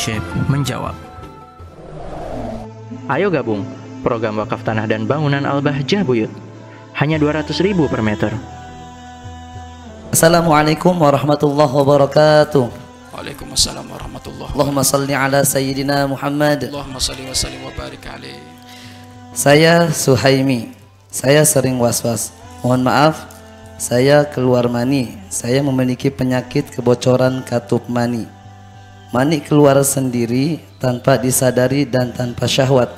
Syekh menjawab. Ayo gabung program wakaf tanah dan bangunan Al-Bahjah Buyut. Hanya 200 ribu per meter. Assalamualaikum warahmatullahi wabarakatuh. Waalaikumsalam warahmatullahi Allahumma salli ala sayyidina Muhammad. Allahumma salli wa sallim wa barik alaih. Saya Suhaimi. Saya sering was-was. Mohon maaf, saya keluar mani. Saya memiliki penyakit kebocoran katup mani. Mani keluar sendiri tanpa disadari dan tanpa syahwat.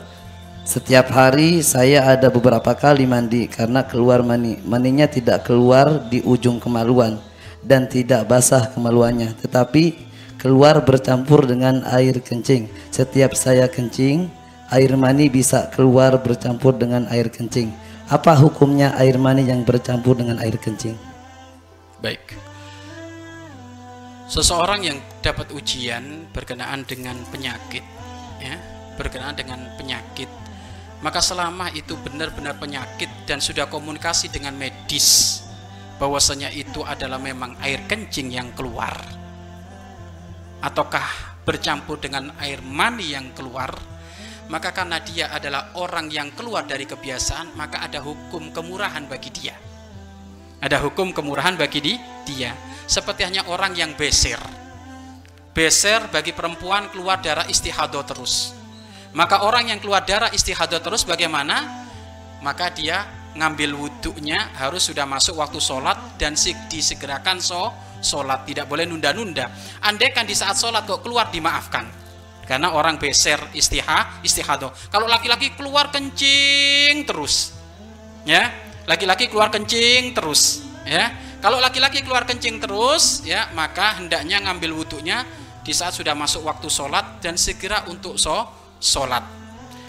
Setiap hari saya ada beberapa kali mandi karena keluar mani. Maninya tidak keluar di ujung kemaluan dan tidak basah kemaluannya, tetapi keluar bercampur dengan air kencing. Setiap saya kencing, air mani bisa keluar bercampur dengan air kencing. Apa hukumnya air mani yang bercampur dengan air kencing? Baik. Seseorang yang dapat ujian berkenaan dengan penyakit, ya, berkenaan dengan penyakit, maka selama itu benar-benar penyakit dan sudah komunikasi dengan medis, bahwasanya itu adalah memang air kencing yang keluar, ataukah bercampur dengan air mani yang keluar, maka karena dia adalah orang yang keluar dari kebiasaan, maka ada hukum kemurahan bagi dia. Ada hukum kemurahan bagi di, dia. Seperti hanya orang yang beser. Beser bagi perempuan keluar darah istihadah terus. Maka orang yang keluar darah istihadah terus bagaimana? Maka dia ngambil wudhunya harus sudah masuk waktu sholat dan disegerakan so, sholat. Tidak boleh nunda-nunda. Andai kan di saat sholat kok keluar dimaafkan. Karena orang beser istiha, istihadah. Kalau laki-laki keluar kencing terus. Ya, laki-laki keluar kencing terus ya kalau laki-laki keluar kencing terus ya maka hendaknya ngambil wudhunya di saat sudah masuk waktu sholat dan segera untuk so sholat.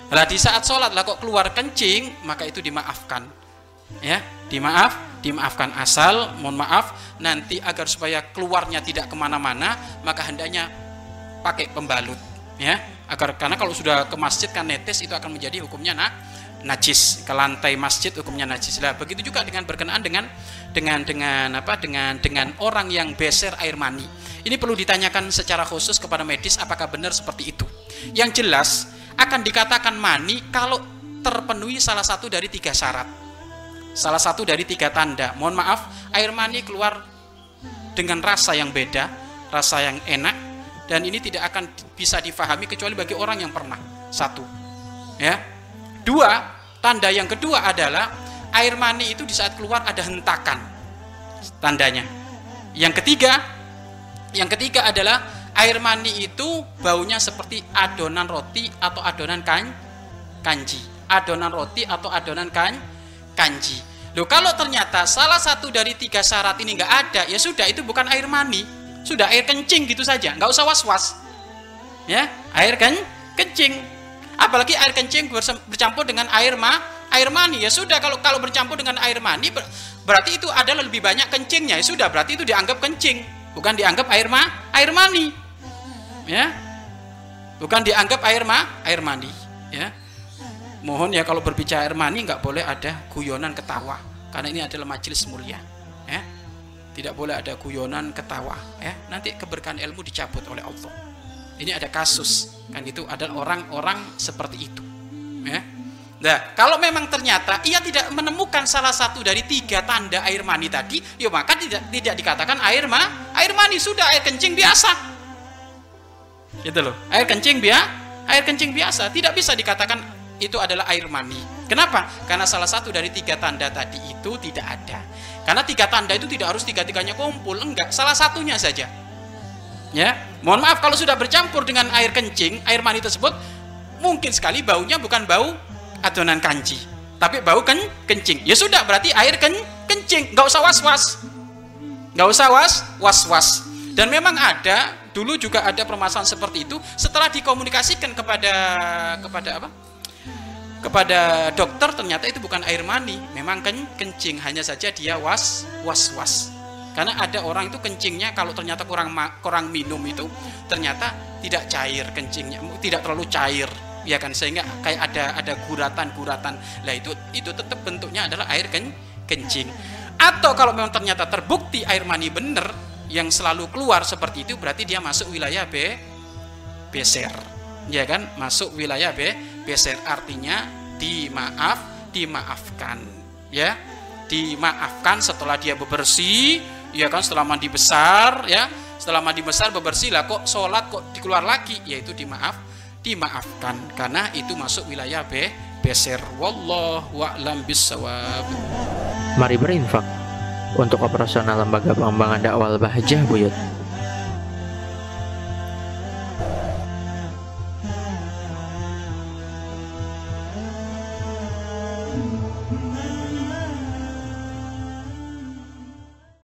Lah di saat sholat lah kok keluar kencing maka itu dimaafkan. Ya dimaaf dimaafkan asal mohon maaf nanti agar supaya keluarnya tidak ke mana-mana maka hendaknya pakai pembalut. Ya agar karena kalau sudah ke masjid kan netes itu akan menjadi hukumnya nah najis ke lantai masjid hukumnya najis. Lah begitu juga dengan berkenaan dengan dengan dengan apa dengan dengan orang yang beser air mani. Ini perlu ditanyakan secara khusus kepada medis apakah benar seperti itu? Yang jelas akan dikatakan mani kalau terpenuhi salah satu dari tiga syarat. Salah satu dari tiga tanda. Mohon maaf air mani keluar dengan rasa yang beda rasa yang enak dan ini tidak akan bisa difahami kecuali bagi orang yang pernah. Satu. Ya Dua, tanda yang kedua adalah air mani itu di saat keluar ada hentakan. Tandanya. Yang ketiga, yang ketiga adalah air mani itu baunya seperti adonan roti atau adonan kan kanji. Adonan roti atau adonan kan kanji. Loh kalau ternyata salah satu dari tiga syarat ini nggak ada, ya sudah itu bukan air mani, sudah air kencing gitu saja, nggak usah was-was. Ya, air kan kencing apalagi air kencing bercampur dengan air ma air mani. Ya sudah kalau kalau bercampur dengan air mani ber, berarti itu adalah lebih banyak kencingnya. Ya sudah berarti itu dianggap kencing bukan dianggap air ma air mani. Ya? Bukan dianggap air ma air mani. Ya? Mohon ya kalau berbicara air mani nggak boleh ada guyonan ketawa karena ini adalah majelis mulia. Ya? Tidak boleh ada guyonan ketawa. Ya? Nanti keberkahan ilmu dicabut oleh Allah ini ada kasus. Kan itu adalah orang-orang seperti itu. Ya. Nah kalau memang ternyata ia tidak menemukan salah satu dari tiga tanda air mani tadi ya maka tidak tidak dikatakan air ma air mani sudah air kencing biasa. Gitu loh. Air kencing biasa air kencing biasa. Tidak bisa dikatakan itu adalah air mani. Kenapa? Karena salah satu dari tiga tanda tadi itu tidak ada. Karena tiga tanda itu tidak harus tiga-tiganya kumpul enggak. Salah satunya saja ya mohon maaf kalau sudah bercampur dengan air kencing air mani tersebut mungkin sekali baunya bukan bau adonan kanji tapi bau ken kencing. Ya sudah berarti air ken kencing. Nggak usah was was nggak usah was was was dan memang ada dulu juga ada permasalahan seperti itu. Setelah dikomunikasikan kepada kepada apa? Kepada dokter ternyata itu bukan air mani. Memang ken kencing. Hanya saja dia was was was karena ada orang itu kencingnya kalau ternyata kurang kurang minum itu ternyata tidak cair kencingnya, tidak terlalu cair ya kan? Sehingga kayak ada ada guratan-guratan. Lah itu itu tetap bentuknya adalah air ken, kencing. Atau kalau memang ternyata terbukti air mani benar yang selalu keluar seperti itu berarti dia masuk wilayah B beser ya kan? Masuk wilayah be beser artinya dimaaf dimaafkan. Ya? Dimaafkan setelah dia bebersih ya kan? Setelah mandi besar ya. Setelah mandi besar bebersih. Lah kok sholat kok dikeluar lagi? Yaitu dimaaf dimaafkan. Karena itu masuk wilayah be beser. Wallahu a'lam bisawab Mari berinfak untuk operasional lembaga pengembangan dakwah Bahjah Buyut.